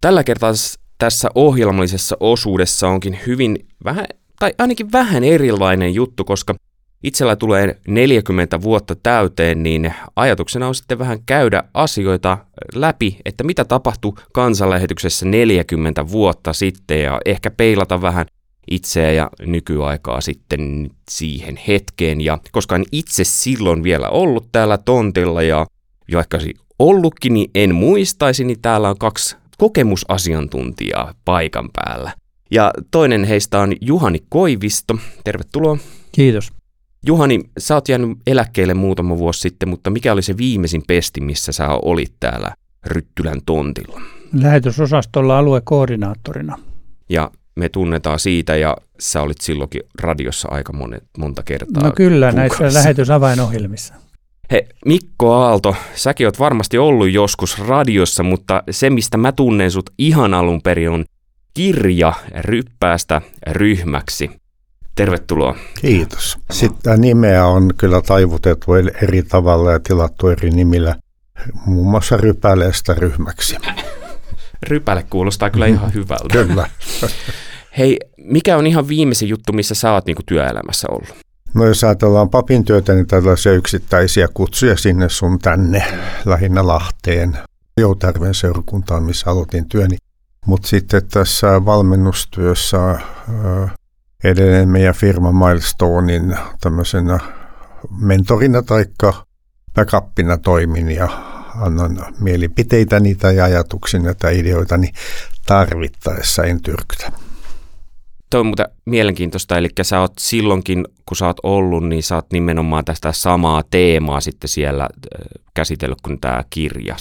Tällä kertaa tässä ohjelmallisessa osuudessa onkin hyvin vähän, tai ainakin vähän erilainen juttu, koska itsellä tulee 40 vuotta täyteen, niin ajatuksena on sitten vähän käydä asioita läpi, että mitä tapahtui kansanlähetyksessä 40 vuotta sitten ja ehkä peilata vähän itseä ja nykyaikaa sitten siihen hetkeen. Ja koska en itse silloin vielä ollut täällä tontilla ja vaikka ollutkin, niin en muistaisi, niin täällä on kaksi kokemusasiantuntijaa paikan päällä. Ja toinen heistä on Juhani Koivisto. Tervetuloa. Kiitos. Juhani, sä oot jäänyt eläkkeelle muutama vuosi sitten, mutta mikä oli se viimeisin pesti, missä sä olit täällä Ryttylän tontilla? Lähetysosastolla aluekoordinaattorina. Ja me tunnetaan siitä ja sä olit silloinkin radiossa aika monet, monta kertaa. No kyllä, kuukausi. näissä lähetysavainohjelmissa. He, Mikko Aalto, säkin oot varmasti ollut joskus radiossa, mutta se mistä mä tunnen sut ihan alun perin on kirja ryppäästä ryhmäksi. Tervetuloa. Kiitos. Sitten nimeä on kyllä taivutettu eri tavalla ja tilattu eri nimillä, muun muassa rypäleestä ryhmäksi. Rypäle kuulostaa kyllä ihan hyvältä. kyllä. Hei, mikä on ihan viimeisin juttu, missä sä oot niin työelämässä ollut? No jos ajatellaan papin työtä, niin tällaisia yksittäisiä kutsuja sinne sun tänne, lähinnä Lahteen, Joutarven seurakuntaan, missä aloitin työni. Mutta sitten tässä valmennustyössä edelleen meidän firma Milestonein tämmöisenä mentorina tai backupina toimin ja annan mielipiteitä niitä ja ajatuksia tai ideoita niin tarvittaessa en tyrkytä. Tuo on muuten mielenkiintoista, eli sä oot silloinkin, kun sä oot ollut, niin sä oot nimenomaan tästä samaa teemaa sitten siellä käsitellyt kuin tämä kirja.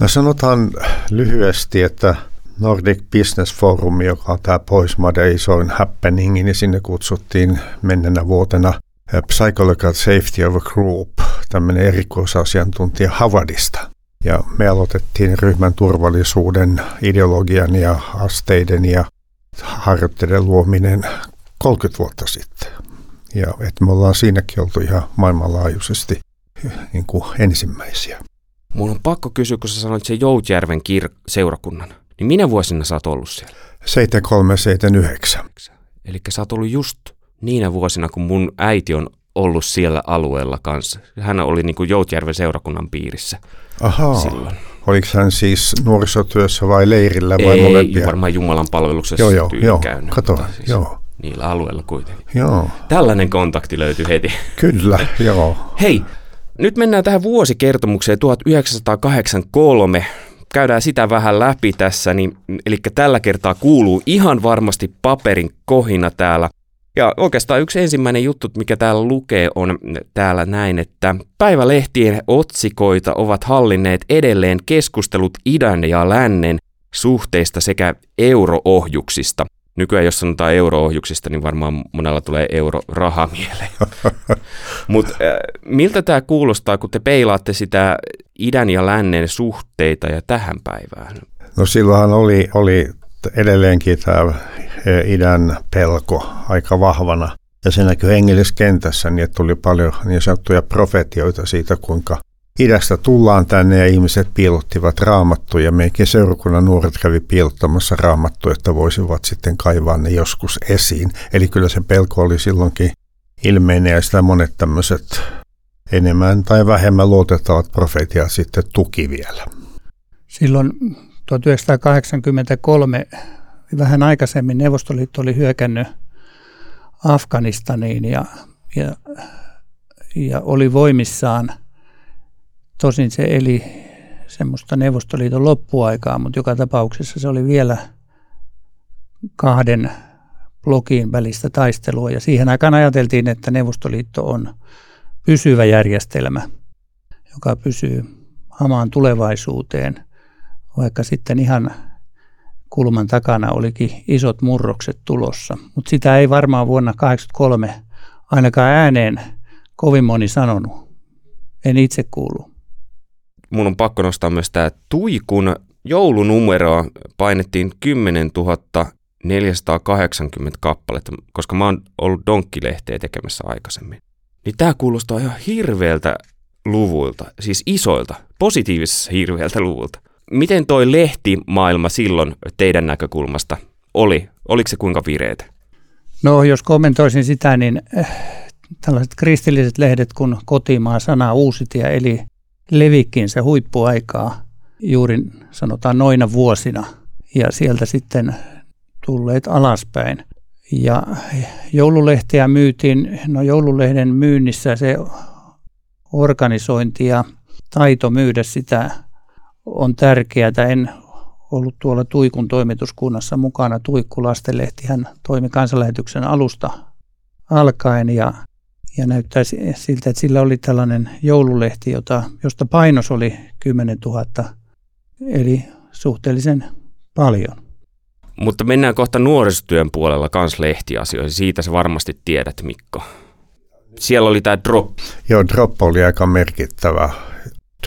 No sanotaan lyhyesti, että Nordic Business Forum, joka on tämä Pohjoismaiden isoin happening, niin sinne kutsuttiin menneenä vuotena Psychological Safety of a Group, tämmöinen erikoisasiantuntija Havardista. Ja me aloitettiin ryhmän turvallisuuden, ideologian ja asteiden ja harjoitteiden luominen 30 vuotta sitten. Ja että me ollaan siinäkin oltu ihan maailmanlaajuisesti niin kuin ensimmäisiä. Mun on pakko kysyä, kun sä sanoit sen Joutjärven kir- seurakunnan. Niin minä vuosina sä oot ollut siellä? 7379. Eli sä oot ollut just niinä vuosina, kun mun äiti on ollut siellä alueella kanssa. Hän oli niin kuin Joutjärven seurakunnan piirissä Ahaa. silloin. Oliko hän siis nuorisotyössä vai leirillä vai Ei, molempia? varmaan Jumalan palveluksessa joo, joo, joo, käynyt. Kato, siis joo. Niillä alueilla kuitenkin. Joo. Tällainen kontakti löytyi heti. Kyllä, joo. Hei, nyt mennään tähän vuosikertomukseen 1983 käydään sitä vähän läpi tässä, niin, eli tällä kertaa kuuluu ihan varmasti paperin kohina täällä. Ja oikeastaan yksi ensimmäinen juttu, mikä täällä lukee, on täällä näin, että päivälehtien otsikoita ovat hallinneet edelleen keskustelut idän ja lännen suhteista sekä euroohjuksista. Nykyään jos sanotaan euroohjuksista, niin varmaan monella tulee euroraha mieleen. Mutta äh, miltä tämä kuulostaa, kun te peilaatte sitä idän ja lännen suhteita ja tähän päivään? No silloinhan oli, oli edelleenkin tämä idän pelko aika vahvana. Ja se näkyy hengelliskentässä, niin että tuli paljon niin sanottuja profetioita siitä, kuinka idästä tullaan tänne ja ihmiset piilottivat raamattuja. Meikin seurakunnan nuoret kävi piilottamassa raamattuja, että voisivat sitten kaivaa ne joskus esiin. Eli kyllä se pelko oli silloinkin ilmeinen ja sitä monet tämmöiset enemmän tai vähemmän luotettavat profetiat sitten tuki vielä. Silloin 1983 vähän aikaisemmin Neuvostoliitto oli hyökännyt Afganistaniin ja, ja, ja oli voimissaan. Tosin se eli semmoista Neuvostoliiton loppuaikaa, mutta joka tapauksessa se oli vielä kahden blokin välistä taistelua. Ja siihen aikaan ajateltiin, että Neuvostoliitto on pysyvä järjestelmä, joka pysyy hamaan tulevaisuuteen, vaikka sitten ihan kulman takana olikin isot murrokset tulossa. Mutta sitä ei varmaan vuonna 1983 ainakaan ääneen kovin moni sanonut. En itse kuulu. Mun on pakko nostaa myös tämä Tuikun joulunumeroa painettiin 10 480 kappaletta, koska mä oon ollut donkkilehteä tekemässä aikaisemmin. Niin tämä kuulostaa ihan hirveältä luvulta, siis isoilta, positiivisessa hirveältä luvulta. Miten toi lehtimaailma silloin teidän näkökulmasta oli? Oliko se kuinka vireetä? No jos kommentoisin sitä, niin äh, tällaiset kristilliset lehdet kuin Kotimaa sana Uusitie eli levikkinsä huippuaikaa juuri sanotaan noina vuosina ja sieltä sitten tulleet alaspäin. Ja joululehtiä myytiin, no joululehden myynnissä se organisointi ja taito myydä sitä on tärkeää. En ollut tuolla Tuikun toimituskunnassa mukana. Tuikku lastenlehti hän toimi kansanlähetyksen alusta alkaen ja, ja näyttää siltä, että sillä oli tällainen joululehti, jota, josta painos oli 10 000, eli suhteellisen paljon. Mutta mennään kohta nuorisotyön puolella kans lehtiasioihin. Siitä sä varmasti tiedät, Mikko. Siellä oli tämä Drop. Joo, Drop oli aika merkittävä.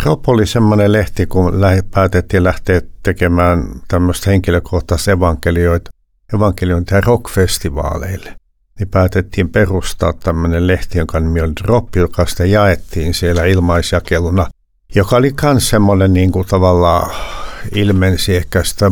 Drop oli semmoinen lehti, kun päätettiin lähteä tekemään tämmöistä henkilökohtaista evankelioita, evankeliointia rockfestivaaleille. Niin päätettiin perustaa tämmöinen lehti, jonka nimi on Drop, joka sitten jaettiin siellä ilmaisjakeluna, joka oli myös semmoinen niin kuin tavallaan ilmensi ehkä sitä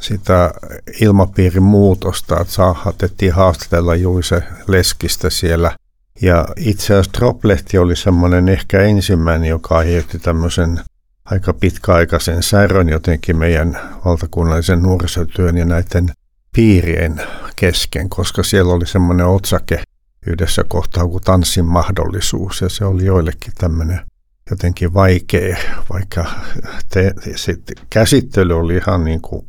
sitä ilmapiirin muutosta, että saatettiin haastatella Juise Leskistä siellä. Ja itse asiassa Droplehti oli semmoinen ehkä ensimmäinen, joka aiheutti tämmöisen aika pitkäaikaisen särön jotenkin meidän valtakunnallisen nuorisotyön ja näiden piirien kesken, koska siellä oli semmoinen otsake yhdessä kohtaa kuin tanssin mahdollisuus ja se oli joillekin tämmöinen jotenkin vaikea, vaikka te, se käsittely oli ihan niin kuin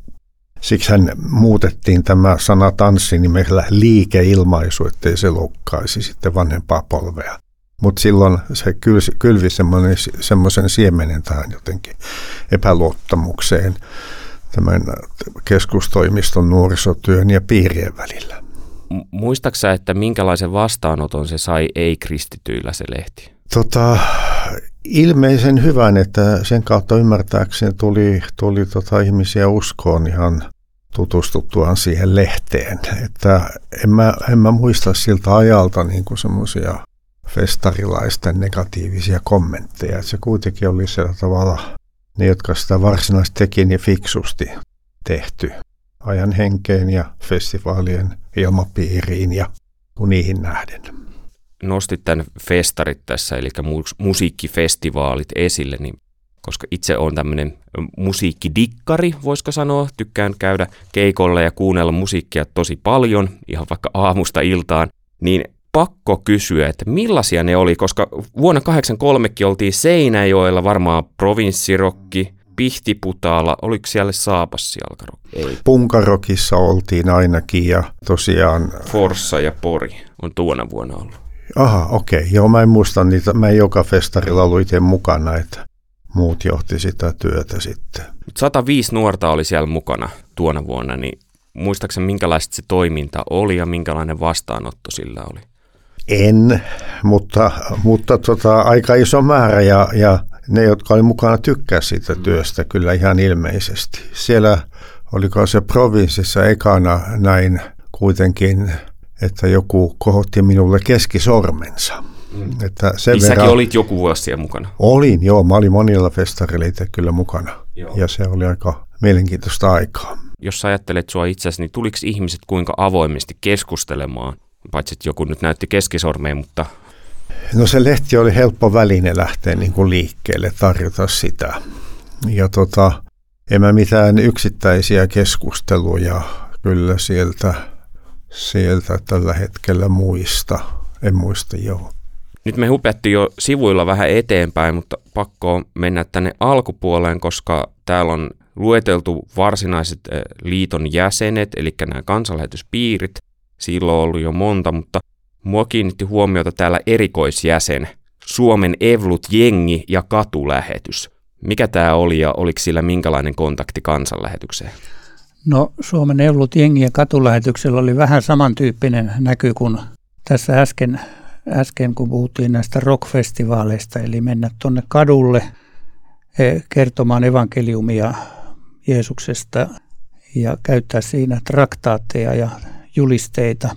Siksi hän muutettiin tämä sana tanssi nimellä liikeilmaisu, ettei se loukkaisi sitten vanhempaa polvea. Mutta silloin se kylvi, kylvi semmoisen siemenen tähän jotenkin epäluottamukseen tämän keskustoimiston nuorisotyön ja piirien välillä. Muistaaksä, että minkälaisen vastaanoton se sai ei-kristityillä se lehti? Tota, ilmeisen hyvän, että sen kautta ymmärtääkseni tuli, tuli tota ihmisiä uskoon ihan tutustuttuaan siihen lehteen. Että en mä, en mä muista siltä ajalta niin semmoisia festarilaisten negatiivisia kommentteja. Että se kuitenkin oli sillä tavalla ne, jotka sitä varsinaisesti teki, niin fiksusti tehty ajan henkeen ja festivaalien ilmapiiriin ja niihin nähden nostit tämän festarit tässä, eli musiikkifestivaalit esille, niin koska itse on tämmöinen musiikkidikkari, voisiko sanoa, tykkään käydä keikolle ja kuunnella musiikkia tosi paljon, ihan vaikka aamusta iltaan, niin pakko kysyä, että millaisia ne oli, koska vuonna 83 oltiin Seinäjoella varmaan provinssirokki, Pihtiputaalla, oliko siellä Saapasjalkarokki? Ei. Punkarokissa oltiin ainakin ja tosiaan... Forssa ja Pori on tuona vuonna ollut. Aha, okei. Okay. Joo, mä en muista niitä. Mä en joka festarilla ollut itse mukana, että muut johti sitä työtä sitten. 105 nuorta oli siellä mukana tuona vuonna, niin muistaakseni minkälaista se toiminta oli ja minkälainen vastaanotto sillä oli? En, mutta, mutta tota, aika iso määrä ja, ja ne, jotka oli mukana, tykkää siitä työstä kyllä ihan ilmeisesti. Siellä oliko se provinssissa ekana näin kuitenkin että joku kohotti minulle keskisormensa. Mm. Että sen Niissäkin verran, olit joku vuosi siellä mukana. Olin, joo. Mä olin monilla festareilla itse kyllä mukana. Joo. Ja se oli aika mielenkiintoista aikaa. Jos sä ajattelet sua itseäsi, niin tuliko ihmiset kuinka avoimesti keskustelemaan? Paitsi, että joku nyt näytti keskisormeen, mutta... No se lehti oli helppo väline lähteä niin kuin liikkeelle, tarjota sitä. Ja tota, en mä mitään yksittäisiä keskusteluja kyllä sieltä sieltä tällä hetkellä muista. En muista, joo. Nyt me hupeattiin jo sivuilla vähän eteenpäin, mutta pakko mennä tänne alkupuoleen, koska täällä on lueteltu varsinaiset eh, liiton jäsenet, eli nämä kansanlähetyspiirit. Silloin on ollut jo monta, mutta mua kiinnitti huomiota täällä erikoisjäsen, Suomen Evlut-jengi ja katulähetys. Mikä tämä oli ja oliko sillä minkälainen kontakti kansanlähetykseen? No Suomen Eulut jengi ja katulähetyksellä oli vähän samantyyppinen näky kuin tässä äsken, äsken kun puhuttiin näistä rockfestivaaleista, eli mennä tuonne kadulle e, kertomaan evankeliumia Jeesuksesta ja käyttää siinä traktaatteja ja julisteita.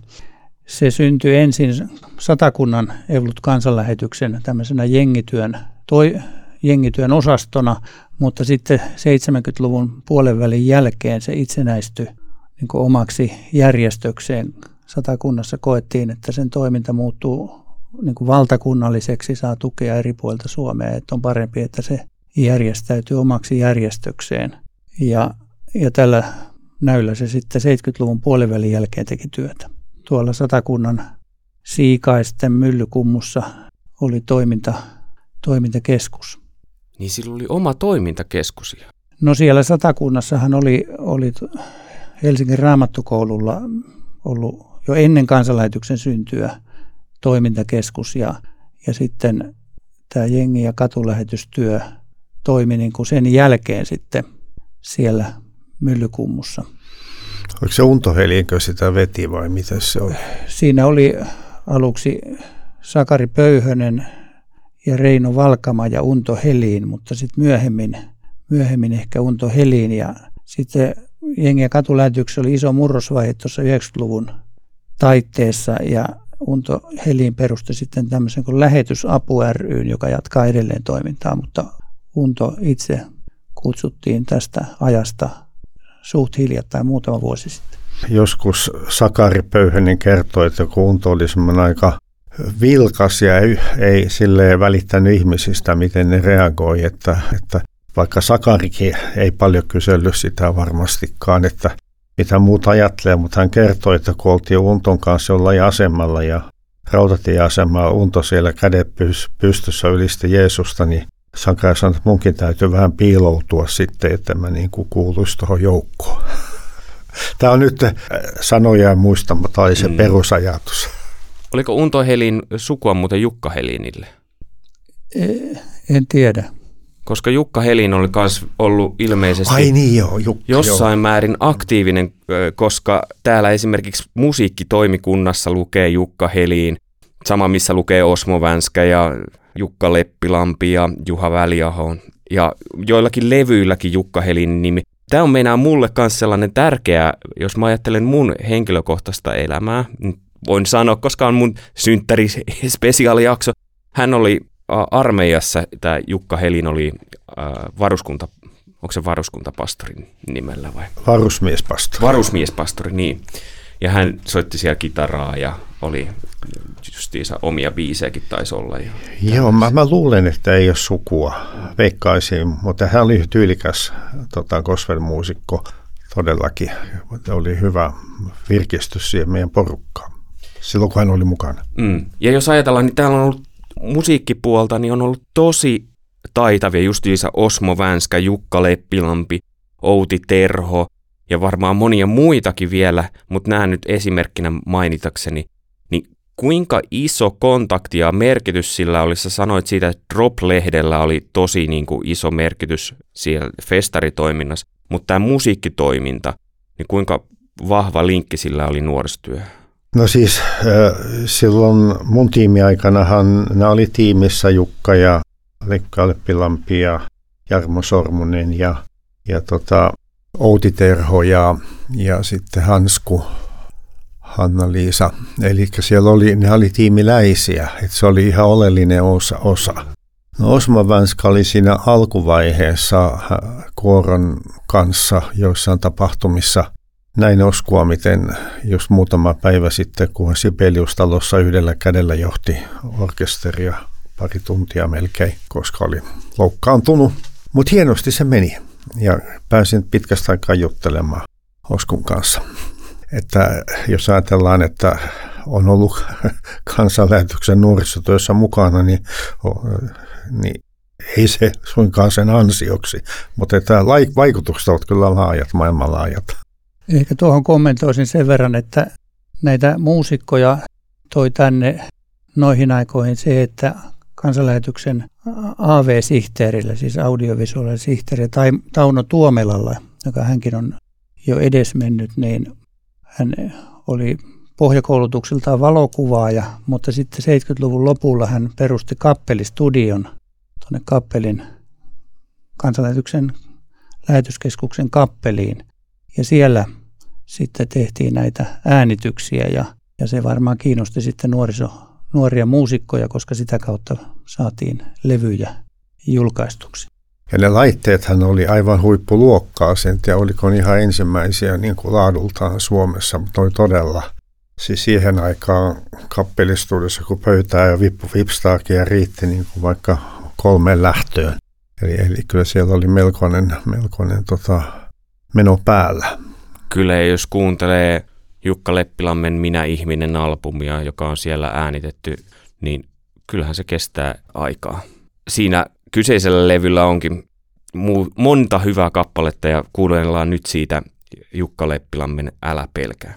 Se syntyi ensin satakunnan Eulut kansanlähetyksen tämmöisenä jengityön, toi, jengityön osastona, mutta sitten 70-luvun puolen välin jälkeen se itsenäistyi niin omaksi järjestökseen. Satakunnassa koettiin, että sen toiminta muuttuu niin kuin valtakunnalliseksi, saa tukea eri puolilta Suomea, että on parempi, että se järjestäytyy omaksi järjestökseen. Ja, ja tällä näyllä se sitten 70-luvun puolivälin jälkeen teki työtä. Tuolla Satakunnan Siikaisten myllykummussa oli toiminta, toimintakeskus. Niin sillä oli oma toimintakeskus. No siellä Satakunnassahan oli, oli Helsingin raamattukoululla ollut jo ennen kansanlähetyksen syntyä toimintakeskus ja, ja sitten tämä jengi- ja katulähetystyö toimi niin kuin sen jälkeen sitten siellä myllykummussa. Oliko se Unto Helinkö sitä veti vai mitä se oli? Siinä oli aluksi Sakari Pöyhönen ja Reino Valkama ja Unto Heliin, mutta sitten myöhemmin, myöhemmin ehkä Unto Heliin ja sitten jengi- ja katulähetyksessä oli iso murrosvaihe tuossa 90-luvun taitteessa ja Unto Heliin perusti sitten tämmöisen kuin Lähetysapu ry, joka jatkaa edelleen toimintaa, mutta Unto itse kutsuttiin tästä ajasta suht hiljattain muutama vuosi sitten. Joskus Sakari Pöyhönen kertoi, että kunto oli semmoinen aika vilkas ja ei, ei silleen välittänyt ihmisistä, miten ne reagoi, että, että vaikka Sakarikin ei paljon kysellyt sitä varmastikaan, että mitä muut ajattelee, mutta hän kertoi, että kun oltiin Unton kanssa jollain asemalla ja rautatieasemalla Unto siellä kädet pystyssä ylisti Jeesusta, niin Sakari sanoi, että munkin täytyy vähän piiloutua sitten, että mä niin kuin kuuluisi tuohon joukkoon. Tämä on nyt äh, sanoja muistamatta, oli se mm. perusajatus. Oliko Unto Helin sukua muuten Jukka Helinille? En tiedä. Koska Jukka Helin oli myös ollut ilmeisesti Ai niin joo, Jukka, jossain joo. määrin aktiivinen, koska täällä esimerkiksi musiikkitoimikunnassa lukee Jukka Helin, sama missä lukee Osmo Vänskä ja Jukka Leppilampi ja Juha Väliaho ja joillakin levyilläkin Jukka Helin nimi. Tämä on meinaa mulle myös sellainen tärkeä, jos mä ajattelen mun henkilökohtaista elämää, niin voin sanoa, koska on mun synttäri spesiaalijakso. Hän oli armeijassa, tämä Jukka Helin oli äh, varuskunta, onko se varuskuntapastorin nimellä vai? Varusmiespastori. Varusmiespastori, niin. Ja hän soitti siellä kitaraa ja oli justiinsa omia biisejäkin taisi olla. Ja Joo, mä, mä, luulen, että ei ole sukua, veikkaisin, mutta hän oli tyylikäs tota, gospel-muusikko todellakin. Oli hyvä virkistys siihen meidän porukkaan silloin, kun hän oli mukana. Mm. Ja jos ajatellaan, niin täällä on ollut musiikkipuolta, niin on ollut tosi taitavia justiinsa Osmo Vänskä, Jukka Leppilampi, Outi Terho ja varmaan monia muitakin vielä, mutta nämä nyt esimerkkinä mainitakseni kuinka iso kontakti ja merkitys sillä oli? Sä sanoit siitä, että Drop-lehdellä oli tosi niin kuin iso merkitys siellä festaritoiminnassa, mutta tämä musiikkitoiminta, niin kuinka vahva linkki sillä oli nuorisotyö? No siis silloin mun tiimiaikanahan nämä oli tiimissä Jukka ja Lekka Alppilampi ja Jarmo Sormunen ja, ja tota, Outi Terho ja, ja sitten Hansku Hanna-Liisa. Eli siellä oli, ne oli tiimiläisiä, että se oli ihan oleellinen osa. osa. No Osma Vänska oli siinä alkuvaiheessa äh, kuoron kanssa joissain tapahtumissa. Näin oskua, miten jos muutama päivä sitten, kun Sibeliustalossa yhdellä kädellä johti orkesteria pari tuntia melkein, koska oli loukkaantunut. Mutta hienosti se meni ja pääsin pitkästä aikaa juttelemaan Oskun kanssa. Että jos ajatellaan, että on ollut kansanlähetyksen nuorisotyössä mukana, niin, niin ei se suinkaan sen ansioksi, mutta että vaikutukset ovat kyllä laajat, maailmanlaajat. Ehkä tuohon kommentoisin sen verran, että näitä muusikkoja toi tänne noihin aikoihin se, että kansanlähetyksen AV-sihteerillä, siis audiovisuaalinen sihteeri, tai Tauno Tuomelalla, joka hänkin on jo edesmennyt, niin hän oli pohjakoulutukseltaan valokuvaaja, mutta sitten 70-luvun lopulla hän perusti kappelistudion tuonne kappelin kansanlähetyksen lähetyskeskuksen kappeliin. Ja siellä sitten tehtiin näitä äänityksiä ja, ja se varmaan kiinnosti sitten nuoriso, nuoria muusikkoja, koska sitä kautta saatiin levyjä julkaistuksi. Ja ne laitteethan oli aivan huippuluokkaa sen, ja oliko ne ihan ensimmäisiä niin kuin laadultaan Suomessa, mutta oli todella siis siihen aikaan kappelistuudessa, kun pöytää ja vippu vipstaakin riitti niin kuin vaikka kolmeen lähtöön. Eli, eli kyllä siellä oli melkoinen, melkoinen tota, meno päällä. Kyllä, jos kuuntelee Jukka Leppilammen Minä ihminen albumia, joka on siellä äänitetty, niin kyllähän se kestää aikaa. Siinä kyseisellä levyllä onkin monta hyvää kappaletta ja kuunnellaan nyt siitä Jukka Leppilammen Älä pelkää.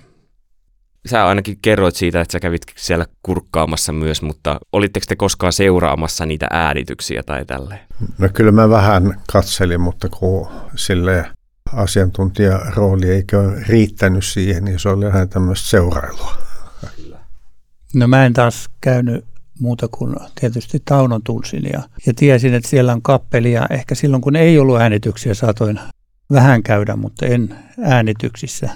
Sä ainakin kerroit siitä, että sä kävit siellä kurkkaamassa myös, mutta olitteko te koskaan seuraamassa niitä äänityksiä tai tälleen? No kyllä mä vähän katselin, mutta kun sille asiantuntijarooli eikö riittänyt siihen, niin se oli vähän tämmöistä seurailua. No mä en taas käynyt muuta kuin tietysti Taunon tunsin ja, ja tiesin, että siellä on kappelia. Ehkä silloin, kun ei ollut äänityksiä, saatoin vähän käydä, mutta en äänityksissä.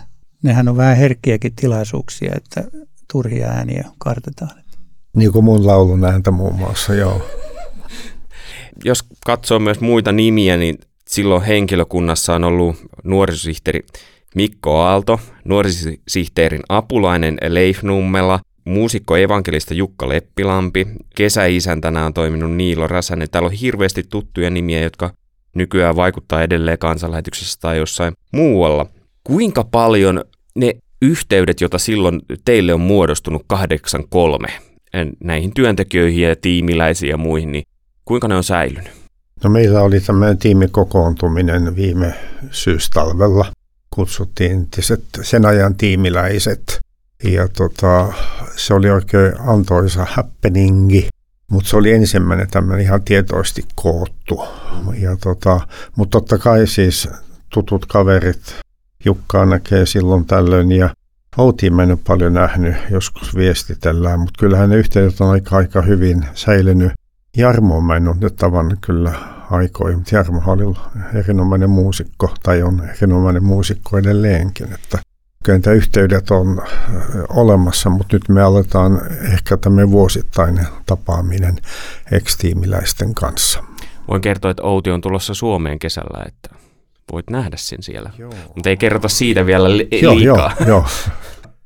Nehän on vähän herkkiäkin tilaisuuksia, että turhia ääniä kartetaan. Niin kuin mun laulun ääntä muun muassa, joo. Jos katsoo myös muita nimiä, niin silloin henkilökunnassa on ollut nuorisosihteeri Mikko Aalto, nuorisosihteerin apulainen Leif Nummela, muusikko evankelista Jukka Leppilampi, kesäisäntänä on toiminut Niilo Räsänen. Täällä on hirveästi tuttuja nimiä, jotka nykyään vaikuttaa edelleen kansanlähetyksessä tai jossain muualla. Kuinka paljon ne yhteydet, joita silloin teille on muodostunut 83 näihin työntekijöihin ja tiimiläisiin ja muihin, niin kuinka ne on säilynyt? No meillä oli tämmöinen tiimikokoontuminen viime syystalvella. Kutsuttiin sen ajan tiimiläiset ja tota, se oli oikein antoisa happeningi, mutta se oli ensimmäinen tämmöinen ihan tietoisesti koottu. Ja tota, mutta totta kai siis tutut kaverit, Jukkaa näkee silloin tällöin ja Outiin mä en ole paljon nähnyt, joskus viestitellään, mutta kyllähän ne yhteydet on aika, aika hyvin säilynyt. Jarmo mä en ole nyt tavannut kyllä aikoihin, mutta Jarmo oli erinomainen muusikko, tai on erinomainen muusikko edelleenkin. Että Kyllä tämä yhteydet on olemassa, mutta nyt me aletaan ehkä tämä vuosittainen tapaaminen ekstiimiläisten kanssa. Voin kertoa, että Outi on tulossa Suomeen kesällä, että voit nähdä sen siellä. Joo. Mutta ei kerrota siitä vielä li- joo, liikaa. Joo, joo.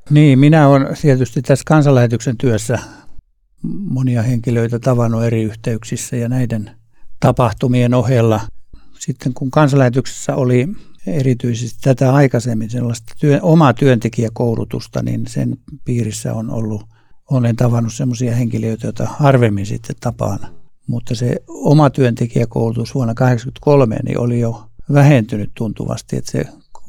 niin, minä olen tietysti tässä kansanlähetyksen työssä monia henkilöitä tavannut eri yhteyksissä ja näiden tapahtumien ohella. Sitten kun kansanlähetyksessä oli erityisesti tätä aikaisemmin sellaista työ, omaa työntekijäkoulutusta, niin sen piirissä on ollut, olen tavannut sellaisia henkilöitä, joita harvemmin sitten tapaan. Mutta se oma työntekijäkoulutus vuonna 1983 niin oli jo vähentynyt tuntuvasti, että se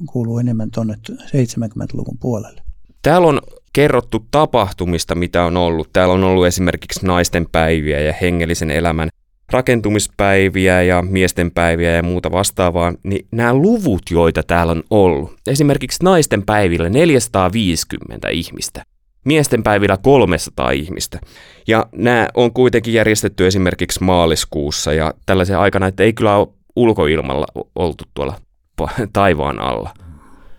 kuuluu enemmän tuonne 70-luvun puolelle. Täällä on kerrottu tapahtumista, mitä on ollut. Täällä on ollut esimerkiksi naisten päiviä ja hengellisen elämän rakentumispäiviä ja miesten päiviä ja muuta vastaavaa, niin nämä luvut, joita täällä on ollut, esimerkiksi naisten päivillä 450 ihmistä, miesten päivillä 300 ihmistä. Ja nämä on kuitenkin järjestetty esimerkiksi maaliskuussa ja tällaisen aikana, että ei kyllä ole ulkoilmalla oltu tuolla taivaan alla.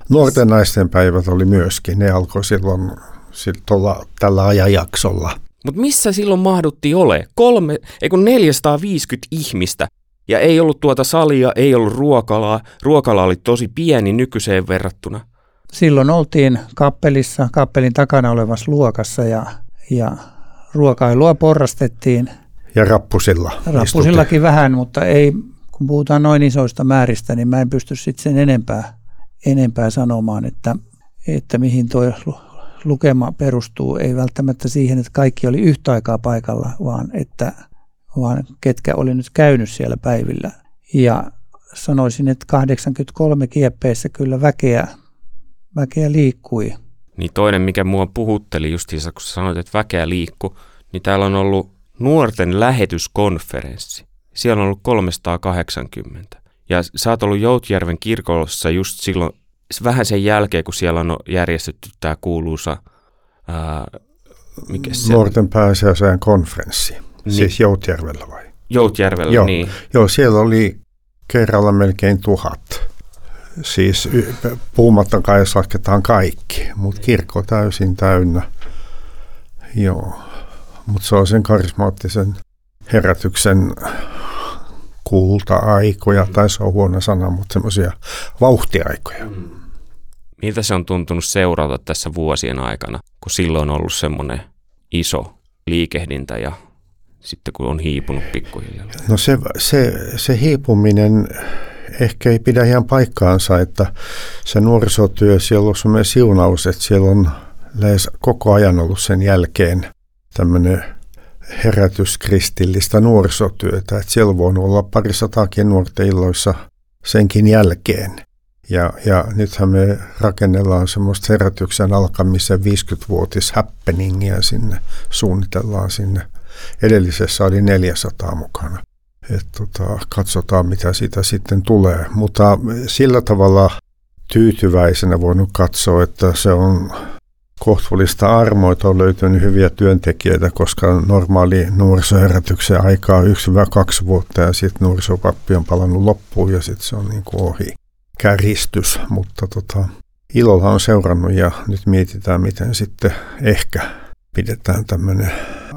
Nuorten naisten päivät oli myöskin, ne alkoi silloin, silloin tällä ajanjaksolla – mutta missä silloin mahduttiin ole? Kolme, ei kun 450 ihmistä. Ja ei ollut tuota salia, ei ollut ruokalaa. Ruokala oli tosi pieni nykyiseen verrattuna. Silloin oltiin kappelissa, kappelin takana olevassa luokassa ja, ja ruokailua porrastettiin. Ja rappusilla. Rappusillakin vähän, mutta ei, kun puhutaan noin isoista määristä, niin mä en pysty sitten sen enempää, enempää sanomaan, että, että mihin tuo lukema perustuu ei välttämättä siihen, että kaikki oli yhtä aikaa paikalla, vaan että vaan ketkä oli nyt käynyt siellä päivillä. Ja sanoisin, että 83 kieppeessä kyllä väkeä, väkeä liikkui. Niin toinen, mikä mua puhutteli justiinsa, kun sanoit, että väkeä liikku, niin täällä on ollut nuorten lähetyskonferenssi. Siellä on ollut 380. Ja sä oot ollut Joutjärven kirkossa just silloin vähän sen jälkeen, kun siellä on järjestetty tämä kuuluisa ää, mikä se Nuorten pääsiäiseen konferenssi, niin. siis Joutjärvellä vai? Joutjärvellä, joo, niin. Joo, siellä oli kerralla melkein tuhat. Siis puhumattakaan, jos lasketaan kaikki, mutta kirkko täysin täynnä. Joo, mutta se on sen karismaattisen herätyksen kulta-aikoja, mm. tai se on huono sana, mutta semmoisia vauhtiaikoja. Mm. Miltä se on tuntunut seurata tässä vuosien aikana, kun silloin on ollut semmoinen iso liikehdintä ja sitten kun on hiipunut pikkuhiljaa? No se, se, se hiipuminen ehkä ei pidä ihan paikkaansa, että se nuorisotyö, siellä on semmoinen siunaus, että siellä on lähes koko ajan ollut sen jälkeen tämmöinen herätyskristillistä nuorisotyötä, että siellä voinut olla parisataakin nuorten illoissa senkin jälkeen. Ja, ja nythän me rakennellaan semmoista herätyksen alkamisen 50-vuotis happeningia sinne, suunnitellaan sinne. Edellisessä oli 400 mukana. Et tota, katsotaan, mitä siitä sitten tulee. Mutta sillä tavalla tyytyväisenä voinut katsoa, että se on kohtuullista armoita on löytynyt hyviä työntekijöitä, koska normaali nuorisoherätyksen aikaa on 1-2 vuotta ja sitten nuorisopappi on palannut loppuun ja sitten se on niin kuin ohi käristys, mutta tota, ilolla on seurannut ja nyt mietitään, miten sitten ehkä pidetään tämmöinen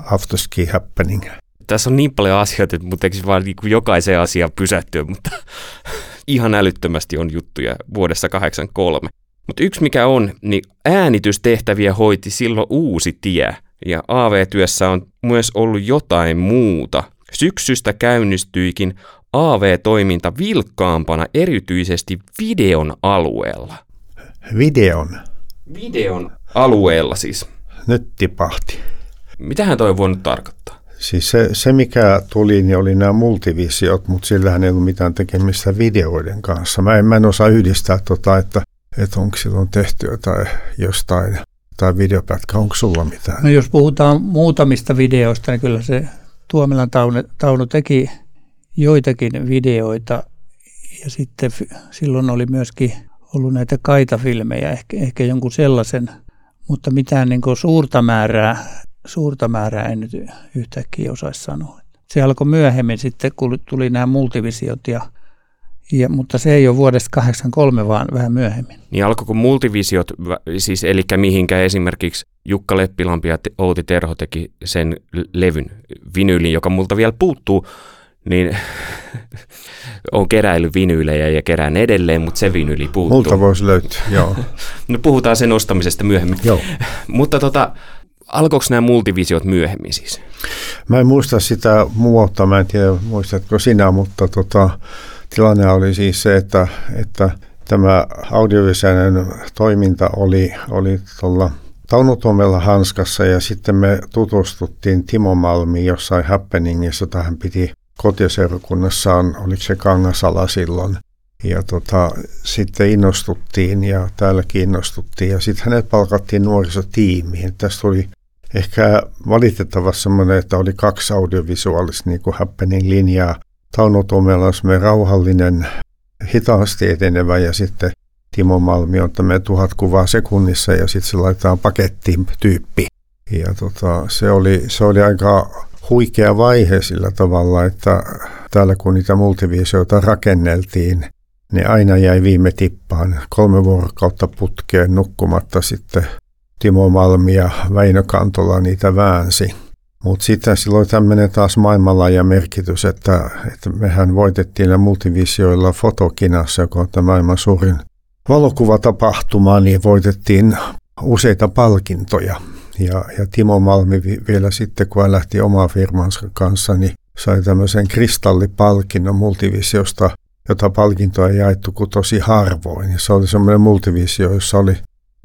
afterski happening. Tässä on niin paljon asioita, mun tekisi vaan niin kuin jokaiseen asiaan pysähtyä, mutta ihan älyttömästi on juttuja vuodessa 83. Mutta yksi mikä on, niin äänitystehtäviä hoiti silloin uusi tie, ja AV-työssä on myös ollut jotain muuta. Syksystä käynnistyikin AV-toiminta vilkkaampana erityisesti videon alueella. Videon? Videon alueella siis. Nyt tipahti. Mitähän toi on voinut tarkoittaa? Siis se, se, mikä tuli, niin oli nämä multivisiot, mutta sillähän ei ollut mitään tekemistä videoiden kanssa. Mä en, mä en osaa yhdistää tota, että, että onko silloin tehty jotain jostain tai videopätkä, onko sulla mitään? No jos puhutaan muutamista videoista, niin kyllä se Tuomelan Tauno, teki joitakin videoita ja sitten silloin oli myöskin ollut näitä kaitafilmejä, ehkä, ehkä jonkun sellaisen, mutta mitään niin suurta määrää, suurta määrää en nyt yhtäkkiä osaisi sanoa. Se alkoi myöhemmin sitten, kun tuli nämä multivisiot ja ja, mutta se ei ole vuodesta 83, vaan vähän myöhemmin. Niin alkoiko multivisiot, siis eli mihinkä esimerkiksi Jukka Leppilampi ja Outi Terho teki sen levyn, vinyylin, joka multa vielä puuttuu, niin on keräily vinyylejä ja kerään edelleen, mutta se vinyli puuttuu. Multa voisi löytyä, joo. no puhutaan sen ostamisesta myöhemmin. Joo. mutta tota, alkoiko nämä multivisiot myöhemmin siis? Mä en muista sitä muuta, mä en tiedä muistatko sinä, mutta tota, tilanne oli siis se, että, että tämä audiovisuaalinen toiminta oli, oli tuolla Tauno Tuomella hanskassa ja sitten me tutustuttiin Timo Malmiin jossain happeningissa, jota hän piti kotiseurakunnassaan, oliko se Kangasala silloin. Ja tota, sitten innostuttiin ja täällä innostuttiin ja sitten hänet palkattiin nuorisotiimiin. Tästä tuli ehkä valitettavasti semmoinen, että oli kaksi audiovisuaalista niin happening linjaa. Tauno Tuomela on rauhallinen, hitaasti etenevä ja sitten Timo Malmi on tämmöinen tuhat kuvaa sekunnissa ja sitten se laitetaan pakettiin tyyppi. Ja tota, se, oli, se oli aika huikea vaihe sillä tavalla, että täällä kun niitä multivisioita rakenneltiin, ne aina jäi viime tippaan. Kolme vuorokautta putkeen nukkumatta sitten Timo Malmi ja Väinö Kantola niitä väänsi. Mutta sitten silloin tämmöinen taas maailmanlaaja merkitys, että, että mehän voitettiin multivisioilla fotokinassa, joka on tämä maailman suurin valokuvatapahtuma, niin voitettiin useita palkintoja. Ja, ja Timo Malmi vielä sitten, kun hän lähti omaa firmansa kanssa, niin sai tämmöisen kristallipalkinnon multivisiosta, jota palkintoa ei jaettu kuin tosi harvoin. Ja se oli semmoinen multivisio, jossa oli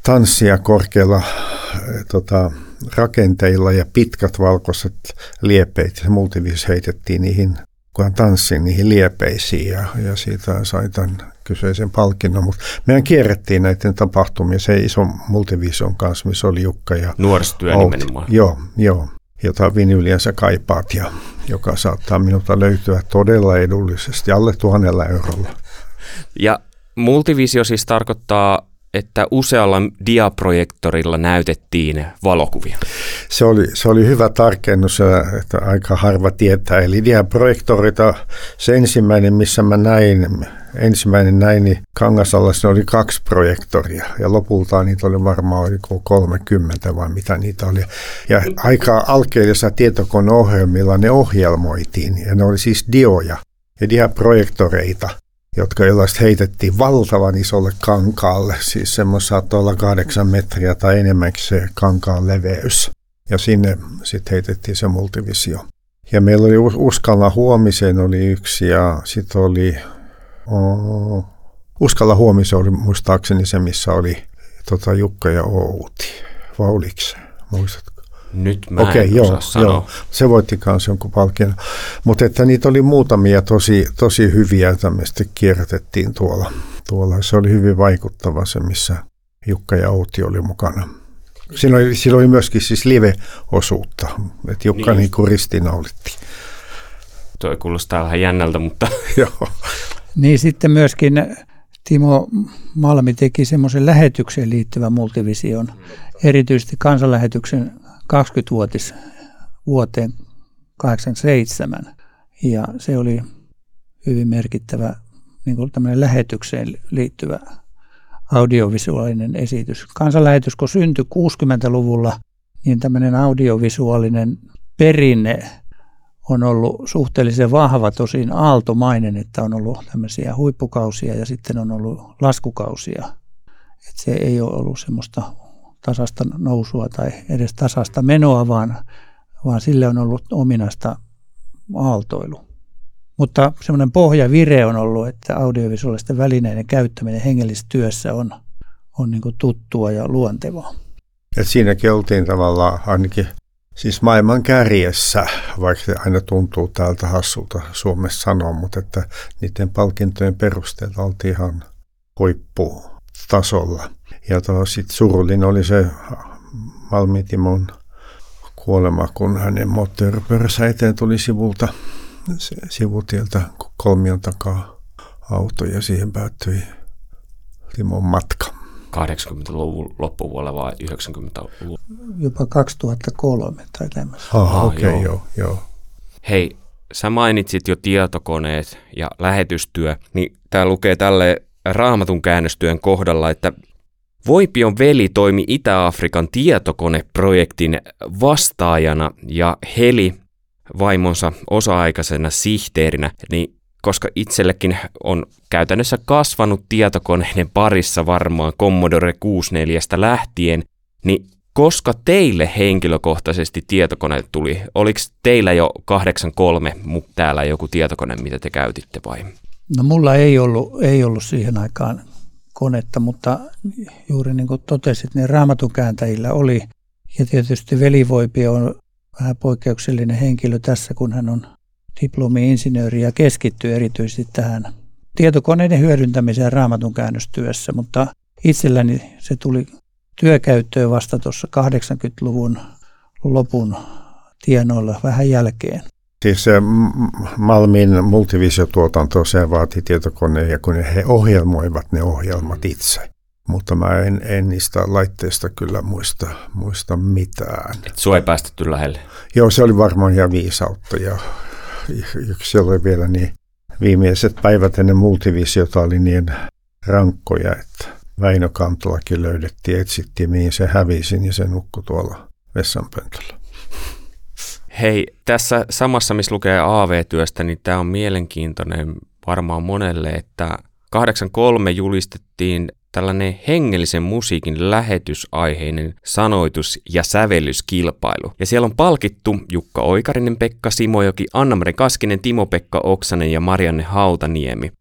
tanssia korkeilla eh, tota, rakenteilla ja pitkät valkoiset liepeet. Ja multivisio heitettiin niihin, kun hän tanssi niihin liepeisiin ja, ja siitä sai tämän kyseisen palkinnon. Mutta meidän kierrettiin näiden tapahtumia se iso multivision kanssa, missä oli Jukka ja Nuorisotyö nimenomaan. Joo, joo, jota vinyliänsä kaipaat ja joka saattaa minulta löytyä todella edullisesti, alle tuhannella eurolla. Ja multivisio siis tarkoittaa että usealla diaprojektorilla näytettiin valokuvia. Se oli, se oli hyvä tarkennus, että aika harva tietää. Eli diaprojektorita, se ensimmäinen, missä mä näin, ensimmäinen näin, niin Kangasalla oli kaksi projektoria ja lopulta niitä oli varmaan oliko 30 vai mitä niitä oli. Ja aika alkeellisella tietokoneohjelmilla ne ohjelmoitiin ja ne oli siis dioja. ja ihan projektoreita, jotka jollaista heitettiin valtavan isolle kankaalle. Siis semmoista saattoi olla kahdeksan metriä tai enemmänkin se kankaan leveys. Ja sinne sitten heitettiin se multivisio. Ja meillä oli Uskalla huomiseen oli yksi ja sitten oli oh, Uskalla huomiseen oli muistaakseni se, missä oli tota, Jukka ja Outi. Se? Muistatko? Nyt mä Okei, en joo, sanoa. Joo. Se voitti kanssa jonkun palkinnon. Mutta että niitä oli muutamia tosi, tosi hyviä, joita me sitten kierrätettiin tuolla. tuolla. Se oli hyvin vaikuttava se, missä Jukka ja Outi oli mukana. Siinä oli, siinä oli myöskin siis live-osuutta, että Jukka niin, niin kuin ristinaulitti. Toi kuulostaa vähän jännältä, mutta... Joo. Niin sitten myöskin Timo Malmi teki semmoisen lähetykseen liittyvän multivision, erityisesti kansanlähetyksen 20-vuotis vuoteen 87. Ja se oli hyvin merkittävä niin kuin tämmöinen lähetykseen liittyvä audiovisuaalinen esitys. Kansanlähetys, kun syntyi 60-luvulla, niin tämmöinen audiovisuaalinen perinne on ollut suhteellisen vahva, tosin aaltomainen, että on ollut tämmöisiä huippukausia ja sitten on ollut laskukausia. Että se ei ole ollut semmoista tasasta nousua tai edes tasasta menoa, vaan, vaan sille on ollut ominaista aaltoilu. Mutta semmoinen pohjavire on ollut, että audiovisuaalisten välineiden käyttäminen hengellisessä työssä on, on niin tuttua ja luontevaa. Et siinäkin oltiin tavallaan ainakin siis maailman kärjessä, vaikka se aina tuntuu täältä hassulta Suomessa sanoa, mutta että niiden palkintojen perusteella oltiin ihan huipputasolla. Ja sitten surullinen oli se Malmitimon kuolema, kun hänen moottoripyörässä eteen tuli sivulta, sivutieltä kolmion takaa auto ja siihen päättyi Timon matka. 80-luvun loppupuolella vai 90-luvun? Jopa 2003 tai tämmöistä. Ah, okei, okay, joo. joo, joo. Hei, sä mainitsit jo tietokoneet ja lähetystyö, niin tää lukee tälle raamatun käännöstyön kohdalla, että Voipion veli toimi Itä-Afrikan tietokoneprojektin vastaajana ja Heli vaimonsa osa-aikaisena sihteerinä, niin koska itsellekin on käytännössä kasvanut tietokoneiden parissa varmaan Commodore 64 lähtien, niin koska teille henkilökohtaisesti tietokone tuli? Oliko teillä jo 83 täällä joku tietokone, mitä te käytitte vai? No mulla ei ollut, ei ollut siihen aikaan konetta, mutta juuri niin kuin totesit, niin raamatukääntäjillä oli. Ja tietysti velivoipi on vähän poikkeuksellinen henkilö tässä, kun hän on diplomi-insinööri ja keskittyy erityisesti tähän tietokoneiden hyödyntämiseen raamatun käännöstyössä, mutta itselläni se tuli työkäyttöön vasta tuossa 80-luvun lopun tienoilla vähän jälkeen. Siis se Malmin multivisiotuotanto, se vaati tietokoneja, kun he ohjelmoivat ne ohjelmat itse. Mutta mä en, en niistä laitteista kyllä muista, muista mitään. Et sua ei päästetty lähelle? Joo, se oli varmaan ihan viisautta ja yksi oli vielä niin viimeiset päivät ennen multivisiota oli niin rankkoja, että Väinö Kantolakin löydettiin, etsittiin mihin se hävisi, niin se nukkui tuolla vessanpöntöllä. Hei, tässä samassa, missä lukee AV-työstä, niin tämä on mielenkiintoinen varmaan monelle, että 83 julistettiin tällainen hengellisen musiikin lähetysaiheinen sanoitus- ja sävellyskilpailu. Ja siellä on palkittu Jukka Oikarinen, Pekka Simojoki, Anna-Mari Kaskinen, Timo-Pekka Oksanen ja Marianne Hautaniemi.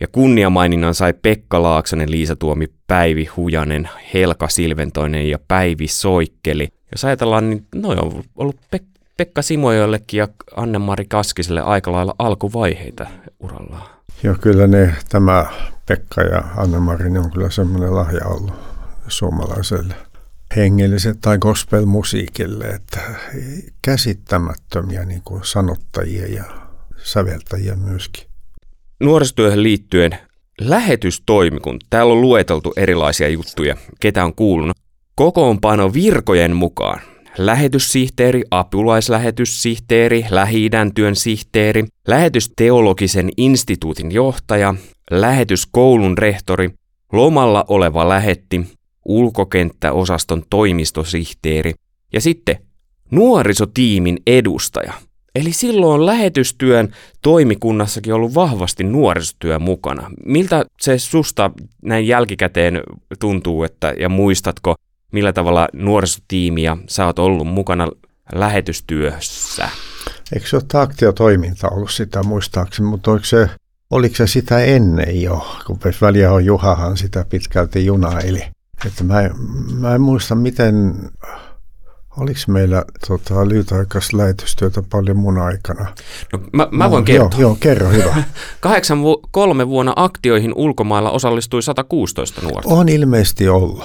Ja kunniamaininnan sai Pekka Laaksonen, Liisa Tuomi, Päivi Hujanen, Helka Silventoinen ja Päivi Soikkeli. Jos ajatellaan, niin noin on ollut Pek- Pekka Simojollekin ja Anne-Mari Kaskiselle aika lailla alkuvaiheita urallaan. Joo, kyllä ne, tämä Pekka ja Anna-Mari, ne on kyllä semmoinen lahja ollut suomalaiselle hengelliset tai gospel-musiikille, että käsittämättömiä niin kuin sanottajia ja säveltäjiä myöskin. Nuorisotyöhön liittyen lähetystoimikunta. Täällä on lueteltu erilaisia juttuja, ketä on kuulunut. Kokoonpano virkojen mukaan lähetyssihteeri, apulaislähetyssihteeri, lähi työn sihteeri, lähetysteologisen instituutin johtaja, lähetyskoulun rehtori, lomalla oleva lähetti, ulkokenttäosaston toimistosihteeri ja sitten nuorisotiimin edustaja. Eli silloin lähetystyön toimikunnassakin ollut vahvasti nuorisotyö mukana. Miltä se susta näin jälkikäteen tuntuu, että, ja muistatko, millä tavalla nuorisotiimiä sä oot ollut mukana lähetystyössä? Eikö se ole taktiotoiminta ollut sitä muistaakseni, mutta oliko se, oliko se sitä ennen jo, kun on Juhahan sitä pitkälti junaili. Että mä, mä en muista, miten Oliko meillä tota, lyhytaikaista lähetystyötä paljon mun aikana? No, mä, mä voin no, kertoa. Joo, joo, kerro hyvä. kolme vuonna aktioihin ulkomailla osallistui 116 nuorta. On ilmeisesti ollut.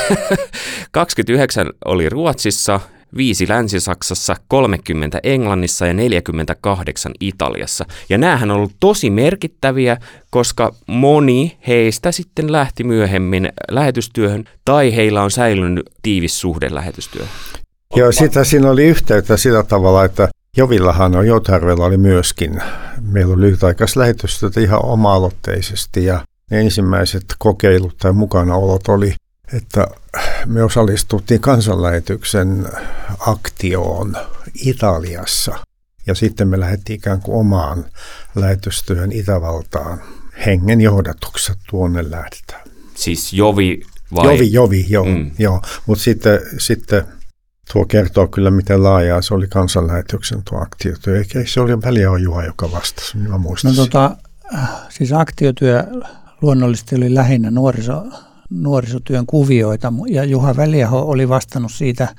29 oli Ruotsissa, 5 Länsi-Saksassa, 30 Englannissa ja 48 Italiassa. Ja näähän on ollut tosi merkittäviä, koska moni heistä sitten lähti myöhemmin lähetystyöhön tai heillä on säilynyt tiivis suhde lähetystyöhön. Joo, sitä siinä oli yhteyttä sillä tavalla, että Jovillahan on, Joutharvella oli myöskin, meillä oli lyhytaikaista lähetystyötä ihan oma-aloitteisesti ja ne ensimmäiset kokeilut tai mukanaolot oli että me osallistuttiin kansanlähetyksen aktioon Italiassa ja sitten me lähdettiin ikään kuin omaan lähetystyöhön Itävaltaan hengen johdatuksessa tuonne lähdetään. Siis Jovi vai? Jovi, Jovi, joo. Mm. joo. Mutta sitten, sitten tuo kertoo kyllä, miten laajaa se oli kansanlähetyksen tuo aktiotyö. Eikä se oli väliä Juha, joka vastasi, niin mä muistan. No tota, siis aktiotyö luonnollisesti oli lähinnä nuoriso nuorisotyön kuvioita ja Juha Väliaho oli vastannut siitä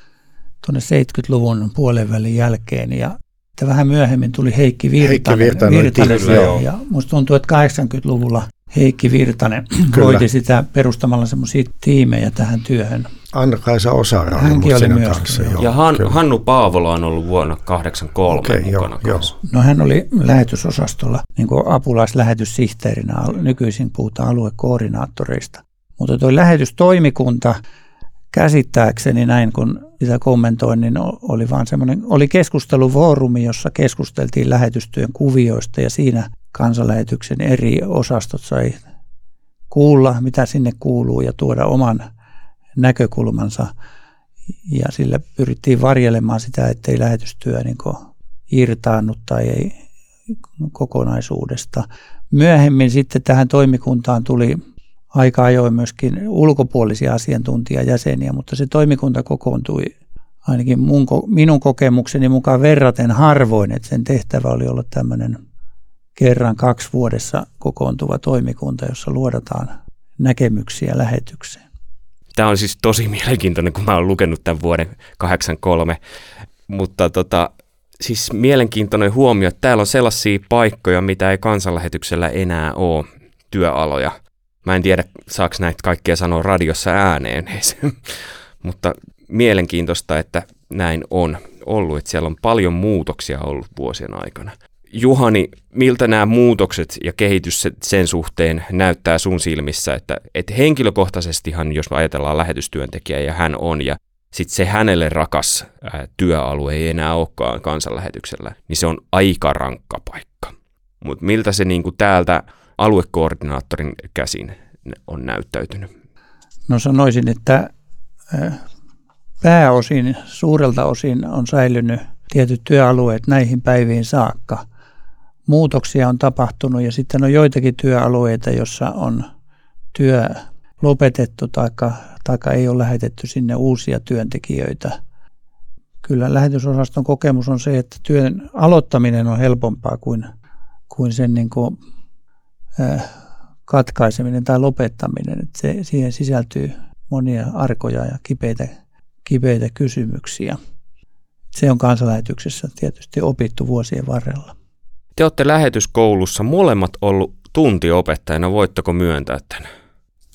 tuonne 70-luvun puolen välin jälkeen ja että vähän myöhemmin tuli Heikki Virtanen. Heikki Virtanen, Virtanen kyllä, joo. Ja musta tuntuu, että 80-luvulla Heikki Virtanen hoiti sitä perustamalla semmoisia tiimejä tähän työhön. Anna-Kaisa Osara Hänkin oli myös. Kanssa, joo, ja Han, Hannu Paavola on ollut vuonna 83 okay, mukana joo, joo. No hän oli lähetysosastolla niin apulaislähetyssihteerinä, nykyisin puhutaan aluekoordinaattoreista. Mutta tuo lähetystoimikunta käsittääkseni näin, kun sitä kommentoin, niin oli vaan semmoinen, oli keskustelufoorumi, jossa keskusteltiin lähetystyön kuvioista ja siinä kansanlähetyksen eri osastot sai kuulla, mitä sinne kuuluu ja tuoda oman näkökulmansa. Ja sillä pyrittiin varjelemaan sitä, ettei lähetystyö niin irtaannut tai ei kokonaisuudesta. Myöhemmin sitten tähän toimikuntaan tuli aika ajoin myöskin ulkopuolisia asiantuntijajäseniä, mutta se toimikunta kokoontui ainakin mun, minun kokemukseni mukaan verraten harvoin, että sen tehtävä oli olla tämmöinen kerran kaksi vuodessa kokoontuva toimikunta, jossa luodataan näkemyksiä lähetykseen. Tämä on siis tosi mielenkiintoinen, kun mä olen lukenut tämän vuoden 83, mutta tota, siis mielenkiintoinen huomio, että täällä on sellaisia paikkoja, mitä ei kansanlähetyksellä enää ole, työaloja – Mä en tiedä, saako näitä kaikkea sanoa radiossa ääneen, mutta mielenkiintoista, että näin on ollut, että siellä on paljon muutoksia ollut vuosien aikana. Juhani, miltä nämä muutokset ja kehitys sen suhteen näyttää sun silmissä, että, että henkilökohtaisestihan, jos ajatellaan lähetystyöntekijä ja hän on, ja sitten se hänelle rakas ää, työalue ei enää olekaan kansanlähetyksellä, niin se on aika rankka paikka. Mutta miltä se niinku täältä aluekoordinaattorin käsin on näyttäytynyt? No sanoisin, että pääosin, suurelta osin on säilynyt tietyt työalueet näihin päiviin saakka. Muutoksia on tapahtunut ja sitten on joitakin työalueita, jossa on työ lopetettu tai ei ole lähetetty sinne uusia työntekijöitä. Kyllä lähetysosaston kokemus on se, että työn aloittaminen on helpompaa kuin, kuin sen niin kuin katkaiseminen tai lopettaminen. Että se, siihen sisältyy monia arkoja ja kipeitä, kipeitä kysymyksiä. Se on kansanlähetyksessä tietysti opittu vuosien varrella. Te olette lähetyskoulussa molemmat ollut tuntiopettajana, voitteko myöntää tämän?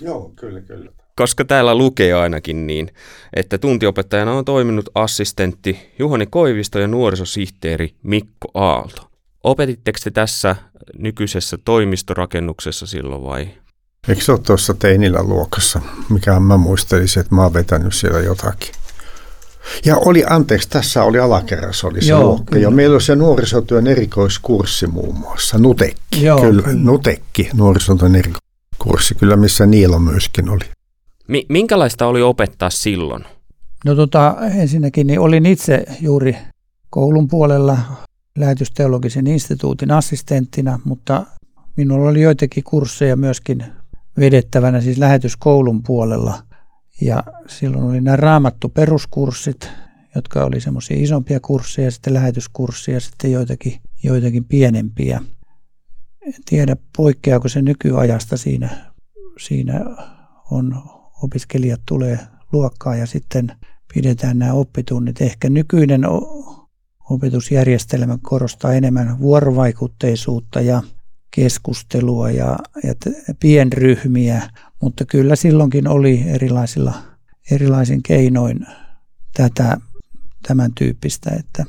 Joo, kyllä, kyllä. Koska täällä lukee ainakin niin, että tuntiopettajana on toiminut assistentti Juhani Koivisto ja nuorisosihteeri Mikko Aalto. Opetitteko te tässä nykyisessä toimistorakennuksessa silloin vai? Eikö se ole tuossa Teinillä luokassa? Mikä mä muistelisin, että mä oon vetänyt siellä jotakin. Ja oli, anteeksi, tässä oli alakerrassa oli se Joo, luokka. Kyllä. Ja meillä oli se nuorisotyön erikoiskurssi muun muassa, Nutekki. Joo, kyllä, kyllä. Nutekki, nuorisotyön erikoiskurssi, kyllä missä Niilo myöskin oli. Mi- minkälaista oli opettaa silloin? No tota, ensinnäkin niin olin itse juuri koulun puolella lähetysteologisen instituutin assistenttina, mutta minulla oli joitakin kursseja myöskin vedettävänä siis lähetyskoulun puolella. Ja silloin oli nämä raamattu peruskurssit, jotka oli semmoisia isompia kursseja, sitten lähetyskurssia ja sitten joitakin, joitakin pienempiä. En tiedä, poikkeaako se nykyajasta siinä, siinä on opiskelijat tulee luokkaan ja sitten pidetään nämä oppitunnit. Ehkä nykyinen opetusjärjestelmä korostaa enemmän vuorovaikutteisuutta ja keskustelua ja, ja pienryhmiä, mutta kyllä silloinkin oli erilaisilla, erilaisin keinoin tätä, tämän tyyppistä, että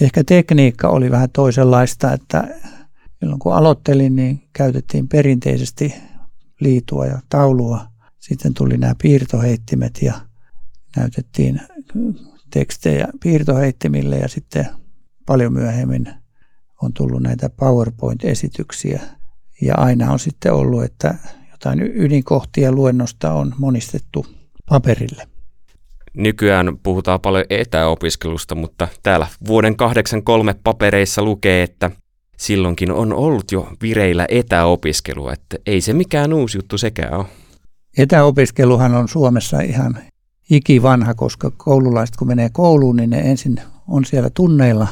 ehkä tekniikka oli vähän toisenlaista, että silloin kun aloittelin, niin käytettiin perinteisesti liitua ja taulua. Sitten tuli nämä piirtoheittimet ja näytettiin tekstejä piirtoheittimille ja sitten paljon myöhemmin on tullut näitä PowerPoint-esityksiä. Ja aina on sitten ollut, että jotain ydinkohtia luennosta on monistettu paperille. Nykyään puhutaan paljon etäopiskelusta, mutta täällä vuoden 83 papereissa lukee, että silloinkin on ollut jo vireillä etäopiskelua, että ei se mikään uusi juttu sekään ole. Etäopiskeluhan on Suomessa ihan ikivanha, koska koululaiset kun menee kouluun, niin ne ensin on siellä tunneilla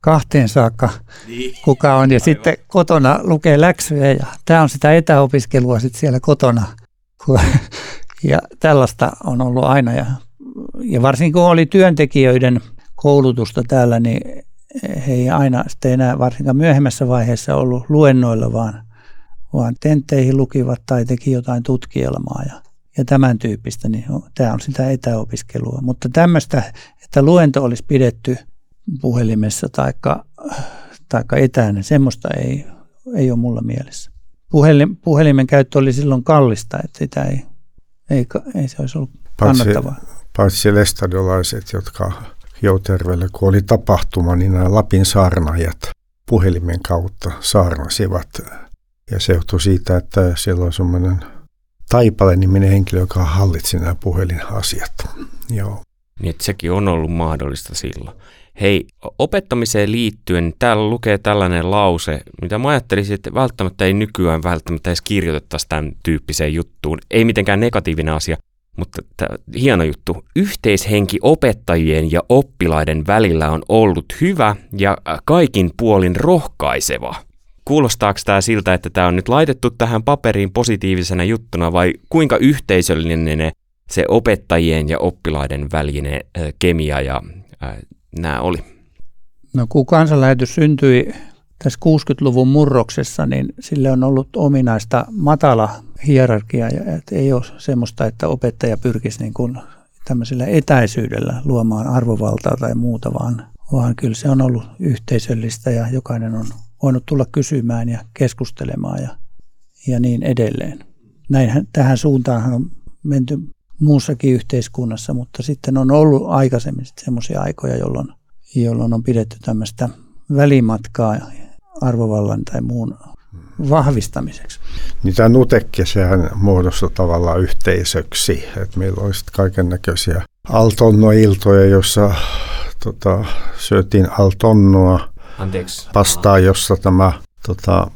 kahteen saakka, niin. kuka on, ja Aivan. sitten kotona lukee läksyjä, ja tämä on sitä etäopiskelua sitten siellä kotona. Ja tällaista on ollut aina, ja, ja varsinkin kun oli työntekijöiden koulutusta täällä, niin he ei aina sitten enää varsinkaan myöhemmässä vaiheessa ollut luennoilla, vaan, vaan tentteihin lukivat tai teki jotain tutkielmaa ja, ja tämän tyyppistä, niin tämä on sitä etäopiskelua. Mutta tämmöistä, että luento olisi pidetty puhelimessa tai taikka etänä, semmoista ei, ei ole mulla mielessä. Puhelin, puhelimen käyttö oli silloin kallista, että sitä ei, ei, ei se olisi ollut kannattavaa. Paitsi, paitsi lestadiolaiset, jotka Joutervellä, kun oli tapahtuma, niin nämä Lapin saarnaajat puhelimen kautta saarnasivat. Ja se johtui siitä, että siellä on semmoinen Taipale-niminen henkilö, joka hallitsi nämä puhelinasiat. Joo. Niin, että sekin on ollut mahdollista silloin. Hei, opettamiseen liittyen täällä lukee tällainen lause, mitä mä ajattelisin, että välttämättä ei nykyään välttämättä edes kirjoitettaisi tämän tyyppiseen juttuun. Ei mitenkään negatiivinen asia, mutta tämä, hieno juttu. Yhteishenki opettajien ja oppilaiden välillä on ollut hyvä ja kaikin puolin rohkaiseva. Kuulostaako tämä siltä, että tämä on nyt laitettu tähän paperiin positiivisena juttuna vai kuinka yhteisöllinen se opettajien ja oppilaiden välinen kemia ja nämä oli? No kun kansanlähetys syntyi tässä 60-luvun murroksessa, niin sille on ollut ominaista matala hierarkia. Että ei ole semmoista, että opettaja pyrkisi niin kuin tämmöisellä etäisyydellä luomaan arvovaltaa tai muuta, vaan, vaan kyllä se on ollut yhteisöllistä ja jokainen on voinut tulla kysymään ja keskustelemaan ja, ja niin edelleen. Näin, tähän suuntaan on menty muussakin yhteiskunnassa, mutta sitten on ollut aikaisemmin semmoisia aikoja, jolloin, jolloin on pidetty tämmöistä välimatkaa arvovallan tai muun vahvistamiseksi. Niin tämä nutekki, sehän muodostui tavallaan yhteisöksi, että meillä olisi kaiken näköisiä altonnoiltoja, jossa tota, syötiin altonnoa Anteeksi. pastaa, jossa tämä tota,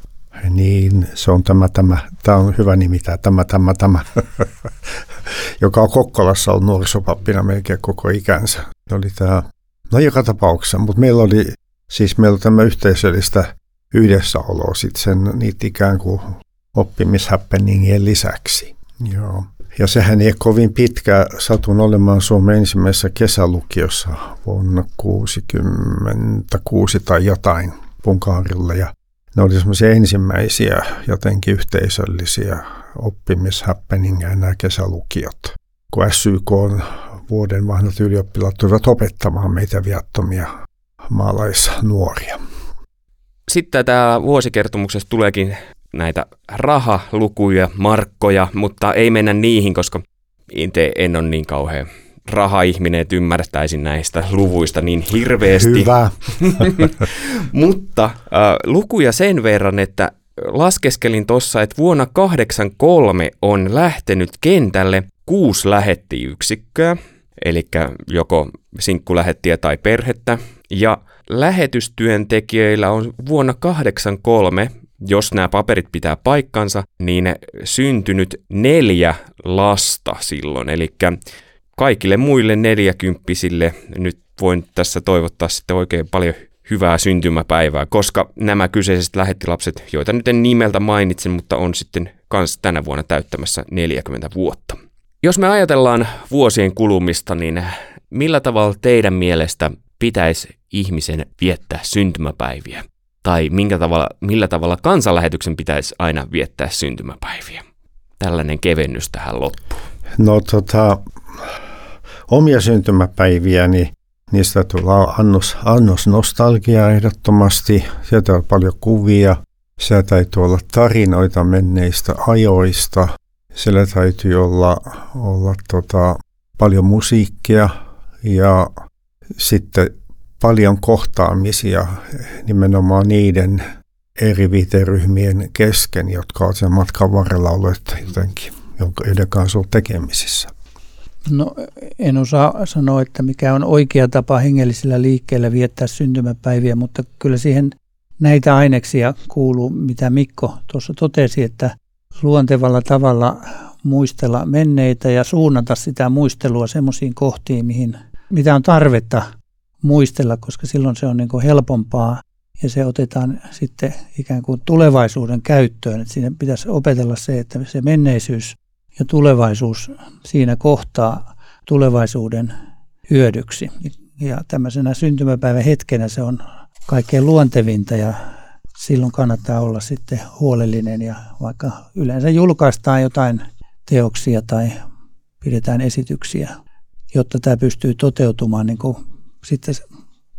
niin, se on tämä, tämä, tämä on hyvä nimi, tämä, tämä, tämä, tämä, joka on Kokkolassa ollut nuorisopappina melkein koko ikänsä. Se oli tämä, no joka tapauksessa, mutta meillä oli, siis meillä oli tämä yhteisöllistä yhdessäoloa sitten sen niitä ikään kuin oppimishäppeningien lisäksi. Joo. Ja sehän ei kovin pitkä. Satun olemaan Suomen ensimmäisessä kesälukiossa vuonna 1966 tai jotain Punkaarilla. Ja ne oli semmoisia ensimmäisiä jotenkin yhteisöllisiä oppimishäppeningeja nämä kesälukiot. Kun SYK on vuoden vanhat ylioppilaat tulivat opettamaan meitä viattomia maalaisnuoria. Sitten tämä vuosikertomuksessa tuleekin näitä rahalukuja, markkoja, mutta ei mennä niihin, koska itse en ole niin kauhean raha-ihminen, että ymmärtäisin näistä luvuista niin hirveästi. Hyvä. mutta äh, lukuja sen verran, että laskeskelin tuossa, että vuonna 1983 on lähtenyt kentälle kuusi lähettiyksikköä, eli joko sinkkulähettiä tai perhettä. Ja lähetystyöntekijöillä on vuonna 83, jos nämä paperit pitää paikkansa, niin syntynyt neljä lasta silloin. Eli kaikille muille neljäkymppisille nyt voin tässä toivottaa sitten oikein paljon hyvää syntymäpäivää, koska nämä kyseiset lähettilapset, joita nyt en nimeltä mainitsen, mutta on sitten kans tänä vuonna täyttämässä 40 vuotta. Jos me ajatellaan vuosien kulumista, niin millä tavalla teidän mielestä pitäisi ihmisen viettää syntymäpäiviä? Tai minkä tavalla, millä tavalla kansanlähetyksen pitäisi aina viettää syntymäpäiviä? Tällainen kevennys tähän loppuun. No tota, omia syntymäpäiviäni, niin niistä tulee annos, annos nostalgiaa ehdottomasti. Sieltä on paljon kuvia, siellä täytyy olla tarinoita menneistä ajoista. Siellä täytyy olla, olla tota, paljon musiikkia ja sitten paljon kohtaamisia nimenomaan niiden eri viiteryhmien kesken, jotka ovat sen matkan varrella olleet jotenkin, joiden kanssa on tekemisissä. No en osaa sanoa, että mikä on oikea tapa hengellisellä liikkeellä viettää syntymäpäiviä, mutta kyllä siihen näitä aineksia kuuluu, mitä Mikko tuossa totesi, että luontevalla tavalla muistella menneitä ja suunnata sitä muistelua semmoisiin kohtiin, mihin, mitä on tarvetta muistella, koska silloin se on niin kuin helpompaa ja se otetaan sitten ikään kuin tulevaisuuden käyttöön. Että siinä pitäisi opetella se, että se menneisyys ja tulevaisuus siinä kohtaa tulevaisuuden hyödyksi. Ja tämmöisenä syntymäpäivän hetkenä se on kaikkein luontevinta ja silloin kannattaa olla sitten huolellinen ja vaikka yleensä julkaistaan jotain teoksia tai pidetään esityksiä, jotta tämä pystyy toteutumaan niin kuin sitten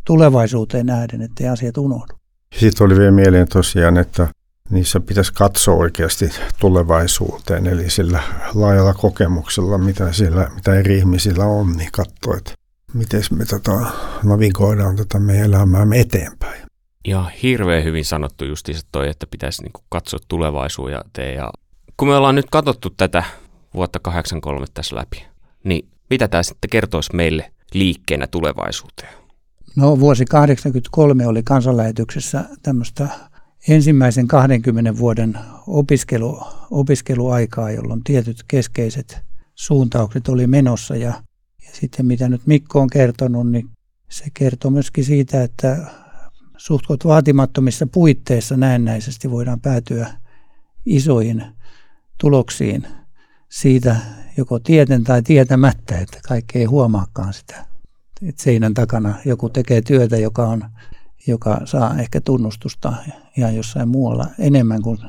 tulevaisuuteen nähden, ettei asiat unohdu. Sitten oli vielä mieleen tosiaan, että niissä pitäisi katsoa oikeasti tulevaisuuteen, eli sillä laajalla kokemuksella, mitä, siellä, mitä eri ihmisillä on, niin katsoa, että miten me tota, navigoidaan tätä meidän elämäämme eteenpäin. Ja hirveän hyvin sanottu justiinsa toi, että pitäisi niin katsoa tulevaisuuteen. Ja kun me ollaan nyt katsottu tätä vuotta 83 tässä läpi, niin mitä tämä sitten kertoisi meille liikkeenä tulevaisuuteen? No vuosi 1983 oli kansanlähetyksessä tämmöistä ensimmäisen 20 vuoden opiskelu, opiskeluaikaa, jolloin tietyt keskeiset suuntaukset oli menossa ja, ja sitten mitä nyt Mikko on kertonut, niin se kertoo myöskin siitä, että suhtkot vaatimattomissa puitteissa näennäisesti voidaan päätyä isoihin tuloksiin siitä joko tieten tai tietämättä, että kaikki ei huomaakaan sitä. Että seinän takana joku tekee työtä, joka, on, joka saa ehkä tunnustusta ihan jossain muualla enemmän kuin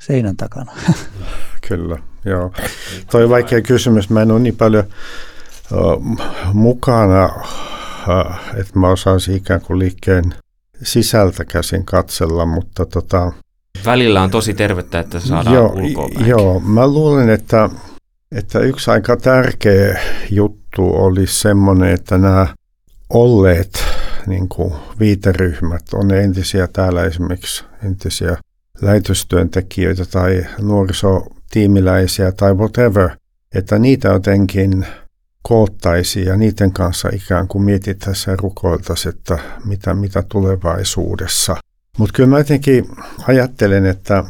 seinän takana. Kyllä, joo. Toi vaikea kysymys. Mä en ole niin paljon uh, mukana, uh, että mä osaisin ikään kuin liikkeen sisältä käsin katsella, mutta tota, Välillä on tosi tervettä, että saadaan joo, Joo, mä luulen, että, että yksi aika tärkeä juttu oli semmoinen, että nämä olleet niin kuin viiteryhmät, on entisiä täällä esimerkiksi entisiä lähetystyöntekijöitä tai nuorisotiimiläisiä tai whatever, että niitä jotenkin koottaisi ja niiden kanssa ikään kuin mietittäisiin ja rukoiltaisiin, että mitä, mitä tulevaisuudessa. Mutta kyllä mä jotenkin ajattelen, että,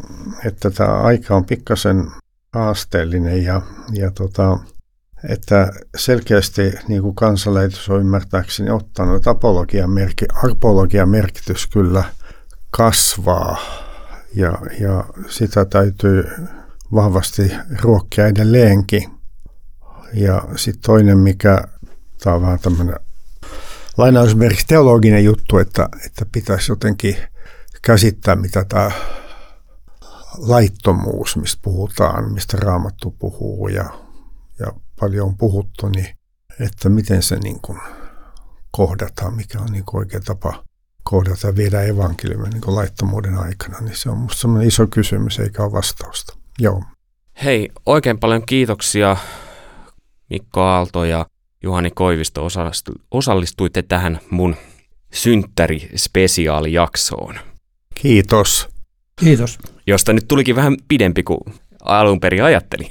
että tämä aika on pikkasen haasteellinen ja, ja tota, että selkeästi niin kuin kansanlähetys on ymmärtääkseni ottanut, apologian, merki, apologian merkitys kyllä kasvaa ja, ja sitä täytyy vahvasti ruokkia edelleenkin. Ja sitten toinen, mikä, tämä on vähän tämmöinen lainausmerkki teologinen juttu, että, että pitäisi jotenkin käsittää, mitä tämä laittomuus, mistä puhutaan, mistä Raamattu puhuu ja, ja paljon on puhuttu, niin että miten se niin kuin kohdataan, mikä on niin kuin oikea tapa kohdata ja viedä evankeliumia niin laittomuuden aikana, niin se on minusta sellainen iso kysymys eikä ole vastausta. Joo. Hei, oikein paljon kiitoksia Mikko Aalto ja Juhani Koivisto osallistuitte tähän mun synttäri-spesiaalijaksoon. Kiitos. Kiitos. Josta nyt tulikin vähän pidempi kuin alun perin ajattelin.